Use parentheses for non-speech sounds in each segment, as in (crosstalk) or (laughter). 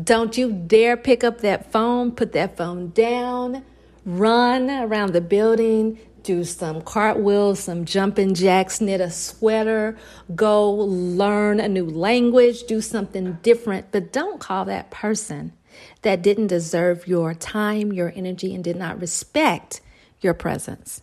Don't you dare pick up that phone, put that phone down, run around the building, do some cartwheels, some jumping jacks, knit a sweater, go learn a new language, do something different, but don't call that person that didn't deserve your time, your energy, and did not respect your presence.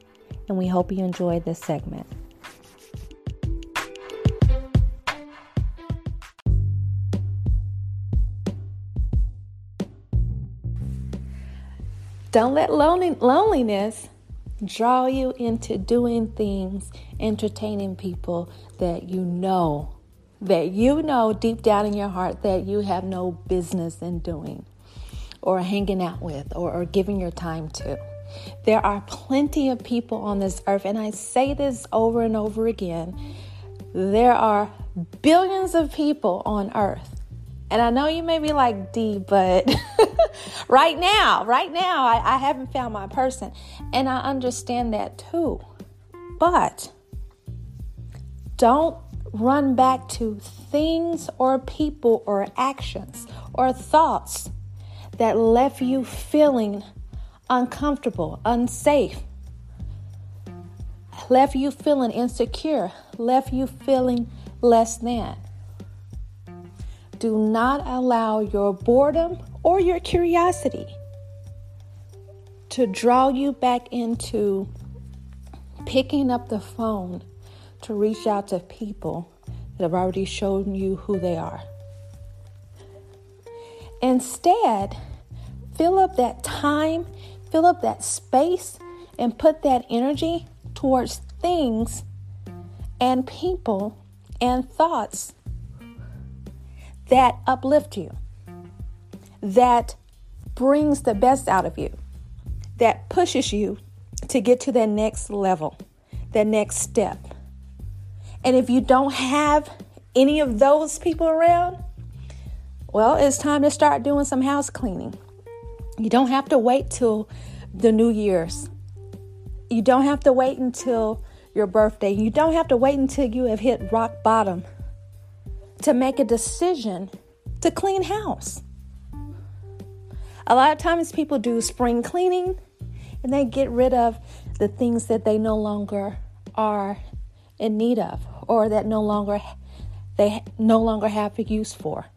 and we hope you enjoy this segment. Don't let loneliness draw you into doing things, entertaining people that you know, that you know deep down in your heart that you have no business in doing, or hanging out with, or, or giving your time to. There are plenty of people on this earth, and I say this over and over again. There are billions of people on earth. And I know you may be like, D, but (laughs) right now, right now, I, I haven't found my person. And I understand that too. But don't run back to things or people or actions or thoughts that left you feeling uncomfortable, unsafe, left you feeling insecure, left you feeling less than. Do not allow your boredom or your curiosity to draw you back into picking up the phone to reach out to people that have already shown you who they are. Instead, fill up that time fill up that space and put that energy towards things and people and thoughts that uplift you, that brings the best out of you, that pushes you to get to that next level, that next step. And if you don't have any of those people around, well, it's time to start doing some house cleaning. You don't have to wait till the New Year's. You don't have to wait until your birthday. You don't have to wait until you have hit rock bottom to make a decision to clean house. A lot of times people do spring cleaning and they get rid of the things that they no longer are in need of or that no longer they no longer have a use for.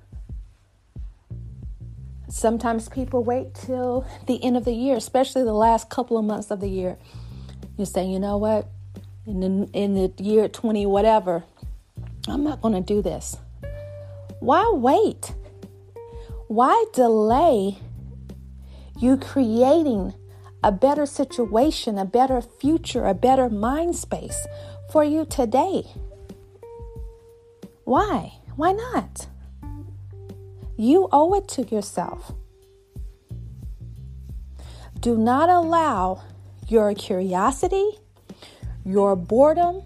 Sometimes people wait till the end of the year, especially the last couple of months of the year. You say, you know what? In the, in the year 20, whatever, I'm not going to do this. Why wait? Why delay you creating a better situation, a better future, a better mind space for you today? Why? Why not? You owe it to yourself. Do not allow your curiosity, your boredom,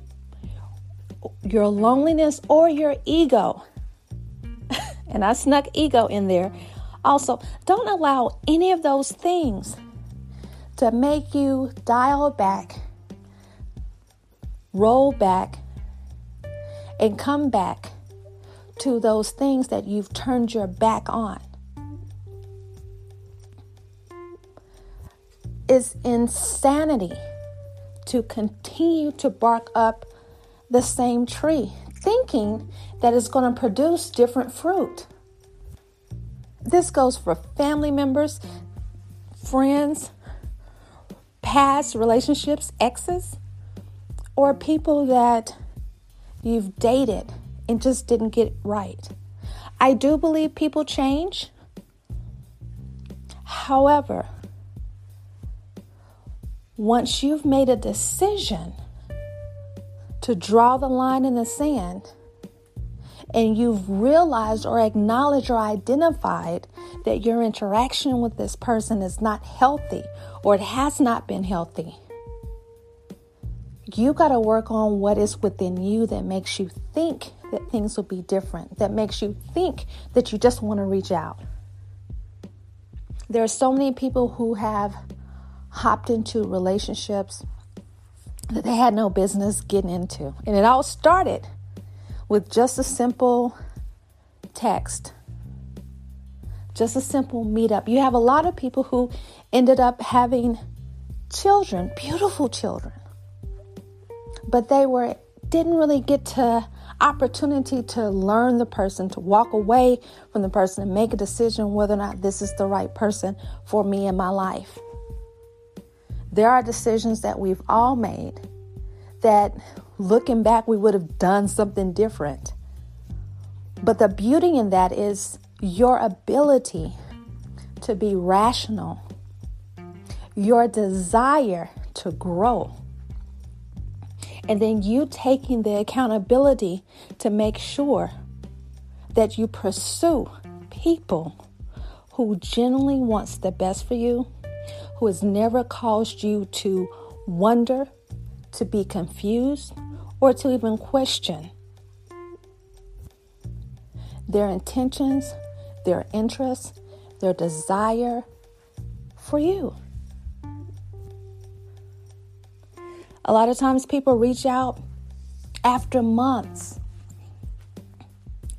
your loneliness, or your ego. (laughs) and I snuck ego in there. Also, don't allow any of those things to make you dial back, roll back, and come back to those things that you've turned your back on. It's insanity to continue to bark up the same tree, thinking that it's going to produce different fruit. This goes for family members, friends, past relationships, exes, or people that you've dated and just didn't get right. I do believe people change. However, once you've made a decision to draw the line in the sand and you've realized or acknowledged or identified that your interaction with this person is not healthy or it has not been healthy, you got to work on what is within you that makes you think that things will be different, that makes you think that you just want to reach out. There are so many people who have hopped into relationships that they had no business getting into. And it all started with just a simple text, just a simple meetup. You have a lot of people who ended up having children, beautiful children, but they were didn't really get to opportunity to learn the person, to walk away from the person and make a decision whether or not this is the right person for me in my life. There are decisions that we've all made that looking back, we would have done something different. But the beauty in that is your ability to be rational, your desire to grow, and then you taking the accountability to make sure that you pursue people who genuinely wants the best for you, who has never caused you to wonder, to be confused, or to even question their intentions, their interests, their desire for you. A lot of times people reach out after months,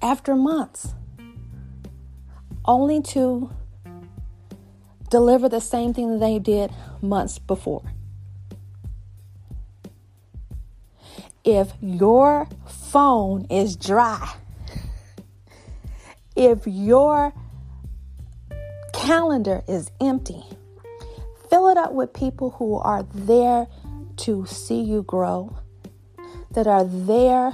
after months, only to deliver the same thing that they did months before. if your phone is dry, if your calendar is empty, fill it up with people who are there to see you grow, that are there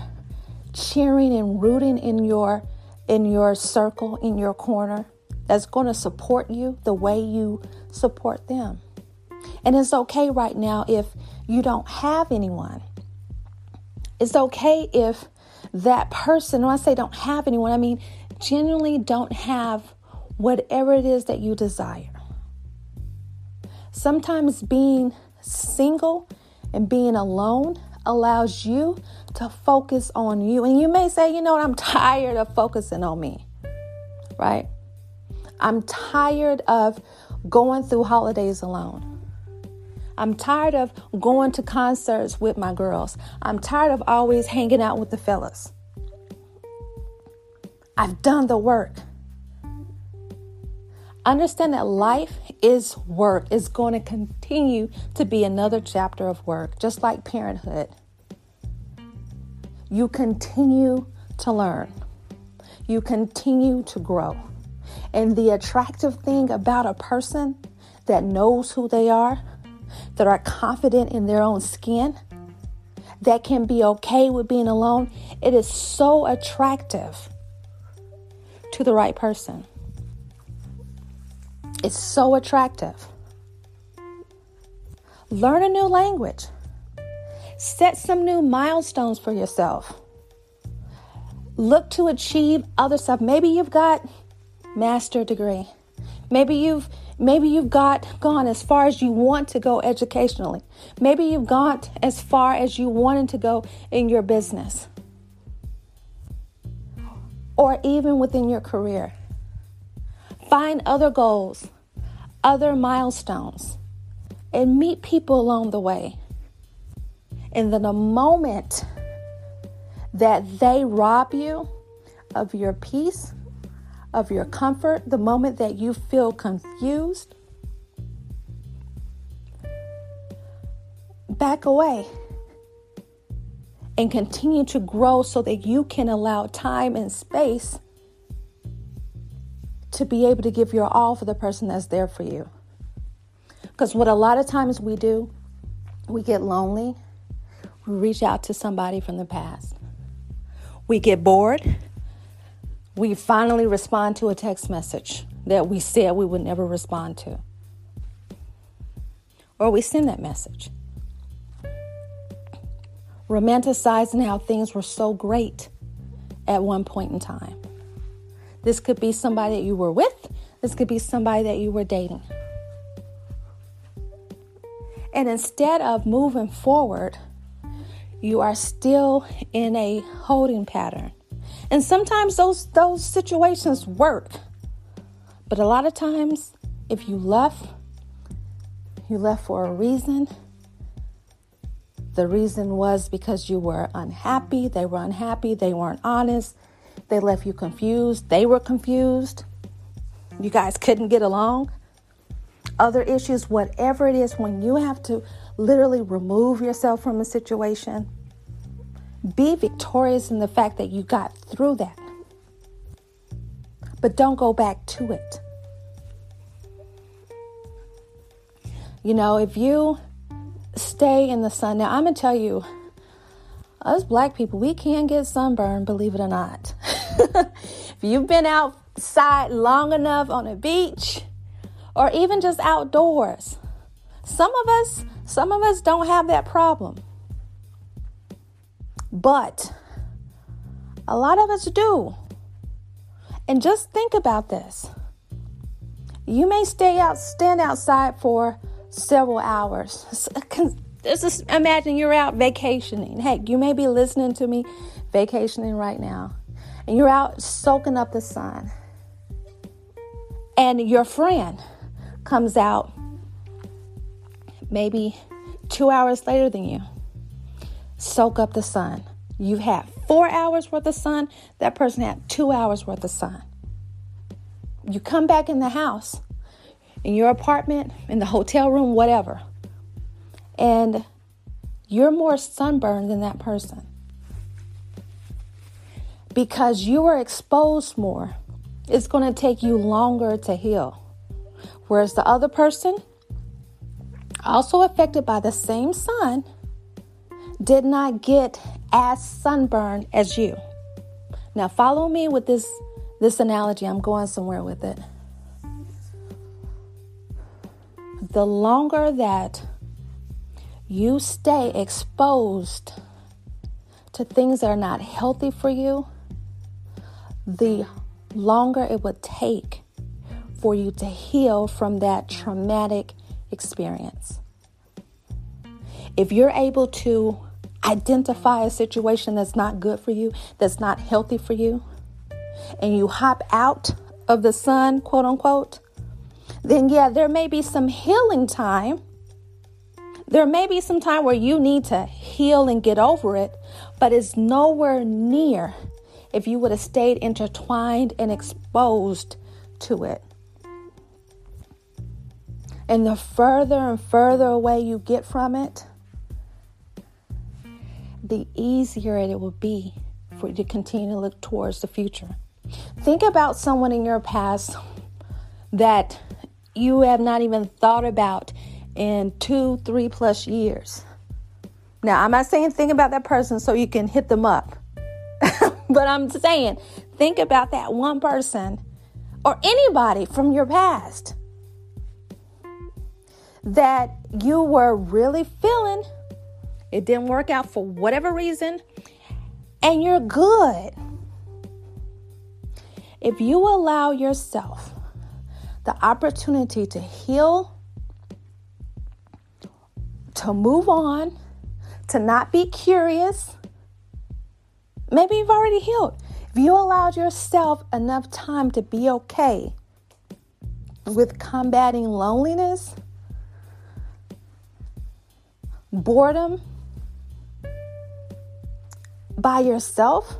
cheering and rooting in your in your circle, in your corner, that's going to support you the way you support them. And it's okay right now if you don't have anyone it's okay if that person, when I say don't have anyone, I mean genuinely don't have whatever it is that you desire. Sometimes being single and being alone allows you to focus on you. And you may say, you know what, I'm (laughs) tired of focusing on me, right? I'm tired of going through holidays alone. I'm tired of going to concerts with my girls. I'm tired of always hanging out with the fellas. I've done the work. Understand that life is work. It's going to continue to be another chapter of work, just like parenthood. You continue to learn, you continue to grow. And the attractive thing about a person that knows who they are that are confident in their own skin, that can be okay with being alone, it is so attractive to the right person. It's so attractive. Learn a new language. Set some new milestones for yourself. Look to achieve other stuff. Maybe you've got master degree. Maybe you've Maybe you've got gone as far as you want to go educationally. Maybe you've gone as far as you wanted to go in your business or even within your career. Find other goals, other milestones, and meet people along the way. And then the moment that they rob you of your peace, of your comfort, the moment that you feel confused, back away and continue to grow so that you can allow time and space to be able to give your all for the person that's there for you. Because what a lot of times we do, we get lonely, we reach out to somebody from the past. We get bored, we finally respond to a text message that we said we would never respond to. Or we send that message. Romanticizing how things were so great at one point in time. This could be somebody that you were with, this could be somebody that you were dating. And instead of moving forward, you are still in a holding pattern. And sometimes those those situations work. But a lot of times if you left, you left for a reason. The reason was because you were unhappy, they were unhappy, they weren't honest, they left you confused. They were confused. You guys couldn't get along. Other issues, whatever it is, when you have to literally remove yourself from a situation, be victorious in the fact that you got through that. But don't go back to it. You know, if you stay in the sun, now I'm going to tell you, us black people, we can get sunburned, believe it or not. (laughs) (laughs) if you've been outside long enough on a beach or even just outdoors, some of us, some of us don't have that problem. But a lot of us do. And just think about this. You may stay out, stand outside for several hours. (laughs) Just imagine you're out vacationing. Heck, you may be listening to me vacationing right now and you're out soaking up the sun, and your friend comes out maybe two hours later than you, soak up the sun. You've had four hours worth of sun, that person had two hours worth of sun. You come back in the house, in your apartment, in the hotel room, whatever, and you're more sunburned than that person because you are exposed more. It's going to take you longer to heal. Whereas the other person, also affected by the same sun, did not get as sunburned as you. Now follow me with this this analogy. I'm going somewhere with it. The longer that you stay exposed to things that are not healthy for you, the longer it would take for you to heal from that traumatic experience. If you're able to identify a situation that's not good for you, that's not healthy for you, and you hop out of the sun, quote unquote, then yeah, there may be some healing time. There may be some time where you need to heal and get over it, but it's nowhere near if you would have stayed intertwined and exposed to it. And the further and further away you get from it, the easier it will be for you to continue to look towards the future. Think about someone in your past that you have not even thought about in two, three plus years. Now, I'm not saying think about that person so you can hit them up. (laughs) but I'm saying, think about that one person or anybody from your past that you were really feeling. It didn't work out for whatever reason, and you're good. If you allow yourself the opportunity to heal, to move on, to not be curious, Maybe you've already healed. If you allowed yourself enough time to be okay with combating loneliness, boredom by yourself,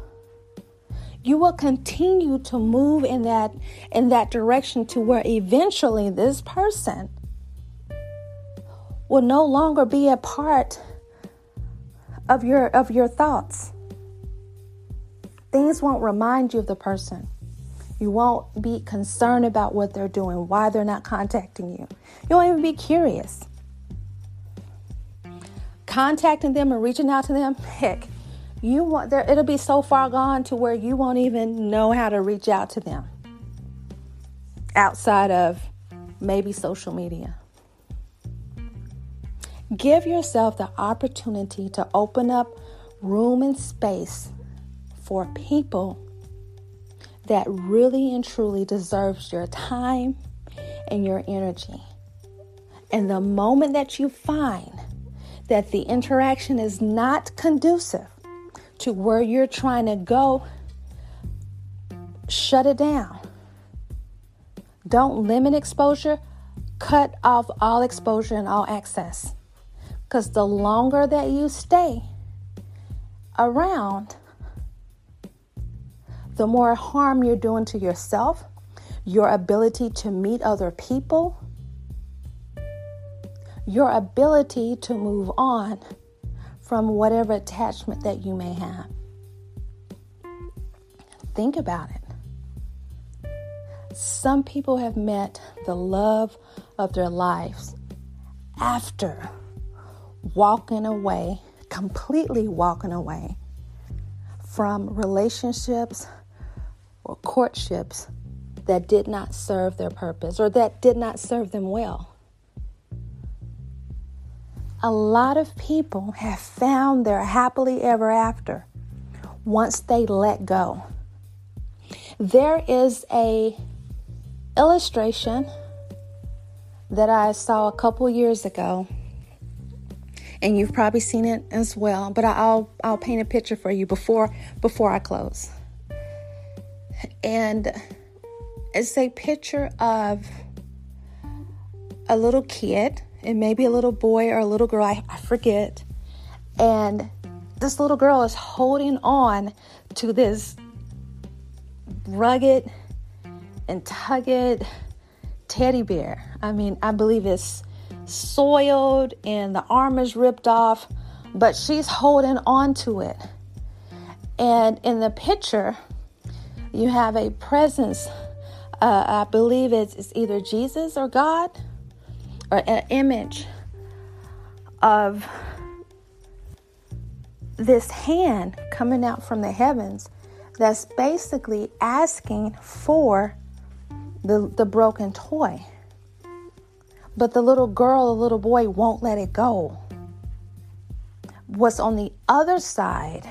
you will continue to move in that in that direction to where eventually this person will no longer be a part of your of your thoughts. Things won't remind you of the person. You won't be concerned about what they're doing, why they're not contacting you. You won't even be curious. Contacting them and reaching out to them, heck, you want there it'll be so far gone to where you won't even know how to reach out to them outside of maybe social media. Give yourself the opportunity to open up room and space for people that really and truly deserves your time and your energy. And the moment that you find that the interaction is not conducive to where you're trying to go, shut it down. Don't limit exposure, cut off all exposure and all access. Because the longer that you stay around, the more harm you're doing to yourself, your ability to meet other people, your ability to move on from whatever attachment that you may have. Think about it. Some people have met the love of their lives after walking away, completely walking away from relationships or courtships that did not serve their purpose or that did not serve them well. A lot of people have found their happily ever after once they let go. There is a illustration that I saw a couple years ago and you've probably seen it as well, but I'll I'll paint a picture for you before before I close and it's a picture of a little kid, and maybe a little boy or a little girl, I, I forget. And this little girl is holding on to this rugged and tugged teddy bear. I mean, I believe it's soiled and the arm is ripped off, but she's holding on to it. And in the picture, you have a presence. Uh, I believe it's, it's either Jesus or God, or an image of this hand coming out from the heavens that's basically asking for the, the broken toy. But the little girl, the little boy won't let it go. What's on the other side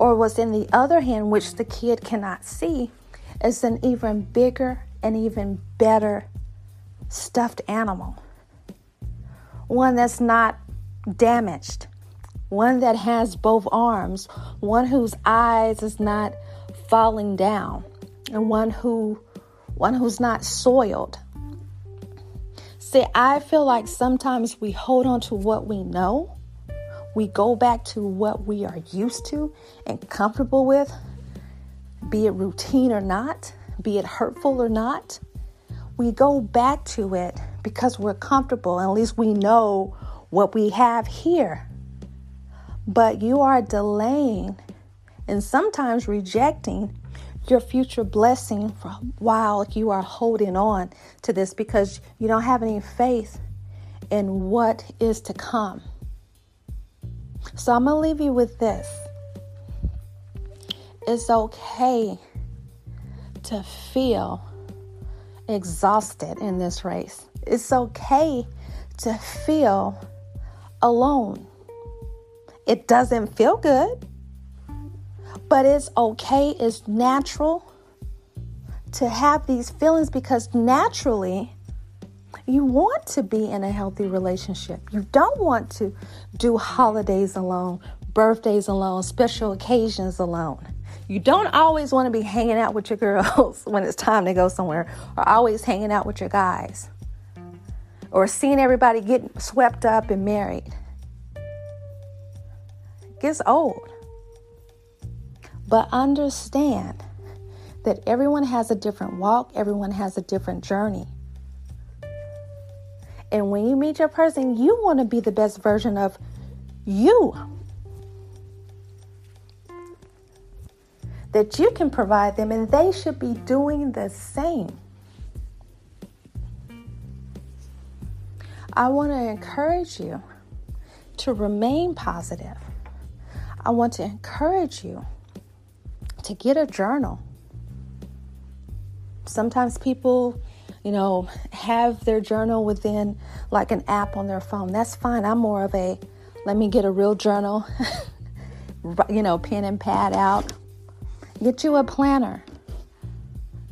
or what's in the other hand, which the kid cannot see, is an even bigger and even better stuffed animal. One that's not damaged, one that has both arms, one whose eyes is not falling down, and one who one who's not soiled. See, I feel like sometimes we hold on to what we know we go back to what we are used to and comfortable with, be it routine or not, be it hurtful or not. We go back to it because we're comfortable, and at least we know what we have here. But you are delaying and sometimes rejecting your future blessing while you are holding on to this because you don't have any faith in what is to come. So I'm going to leave you with this. It's okay to feel exhausted in this race. It's okay to feel alone. It doesn't feel good, but it's okay, it's natural to have these feelings because naturally you want to be in a healthy relationship. You don't want to do holidays alone, birthdays alone, special occasions alone. You don't always want to be hanging out with your girls (laughs) when it's time to go somewhere, or always hanging out with your guys, or seeing everybody get swept up and married. Gets old. But understand that everyone has a different walk, everyone has a different journey. And when you meet your person, you want to be the best version of you that you can provide them, and they should be doing the same. I want to encourage you to remain positive. I want to encourage you to get a journal. Sometimes people you know, have their journal within like an app on their phone. That's fine. I'm more of a let me get a real journal, (laughs) you know, pen and pad out. Get you a planner.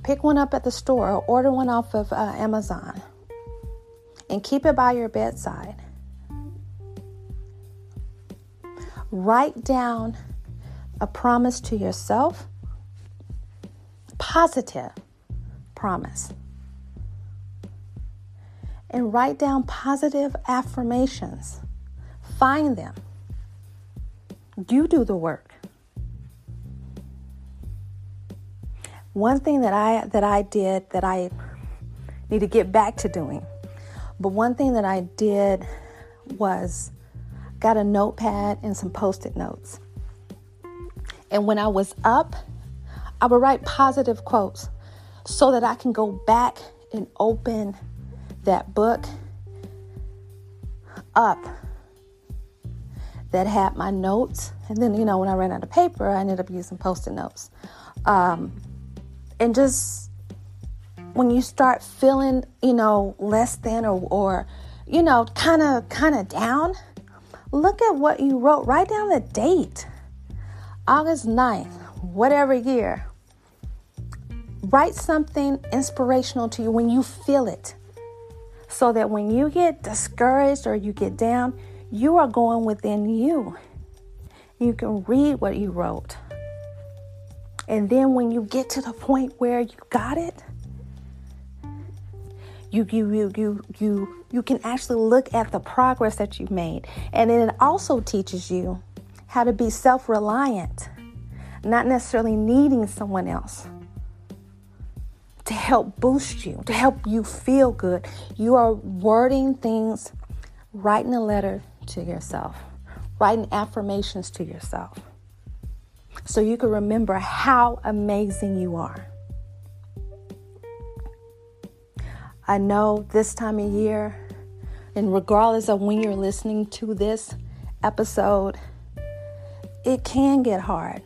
Pick one up at the store or order one off of uh, Amazon and keep it by your bedside. Write down a promise to yourself, positive promise. And write down positive affirmations. Find them. You do the work. One thing that I that I did that I need to get back to doing but one thing that I did was got a notepad and some post it notes. And when I was up, I would write positive quotes so that I can go back and open that book up that had my notes. And then, you know, when I ran out of paper, I ended up using post it notes. Um, and just when you start feeling, you know, less than or, or you know, kind of kind of down, look at what you wrote. Write down the date. August 9th, whatever year. Write something inspirational to you when you feel it. So that when you get discouraged or you get down, you are going within you. You can read what you wrote. And then when you get to the point where you got it, you you you you you you can actually look at the progress that you've made and it also teaches you how to be self-reliant not necessarily needing someone else to help boost you to help you feel good you are wording things writing a letter to yourself writing affirmations to yourself so you can remember how amazing you are I know this time of year, and regardless of when you're listening to this episode, it can get hard.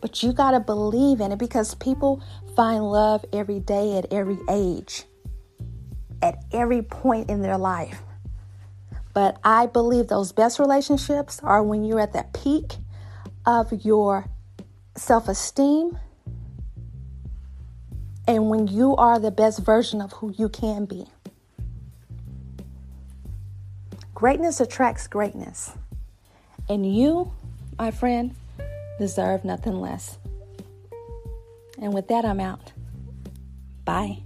But you got to believe in it because people find love every day at every age, at every point in their life. But I believe those best relationships are when you're at the peak of your self esteem and when you are the best version of who you can be. Greatness attracts greatness. And you, my friend, deserve nothing less. And with that, I'm out. Bye.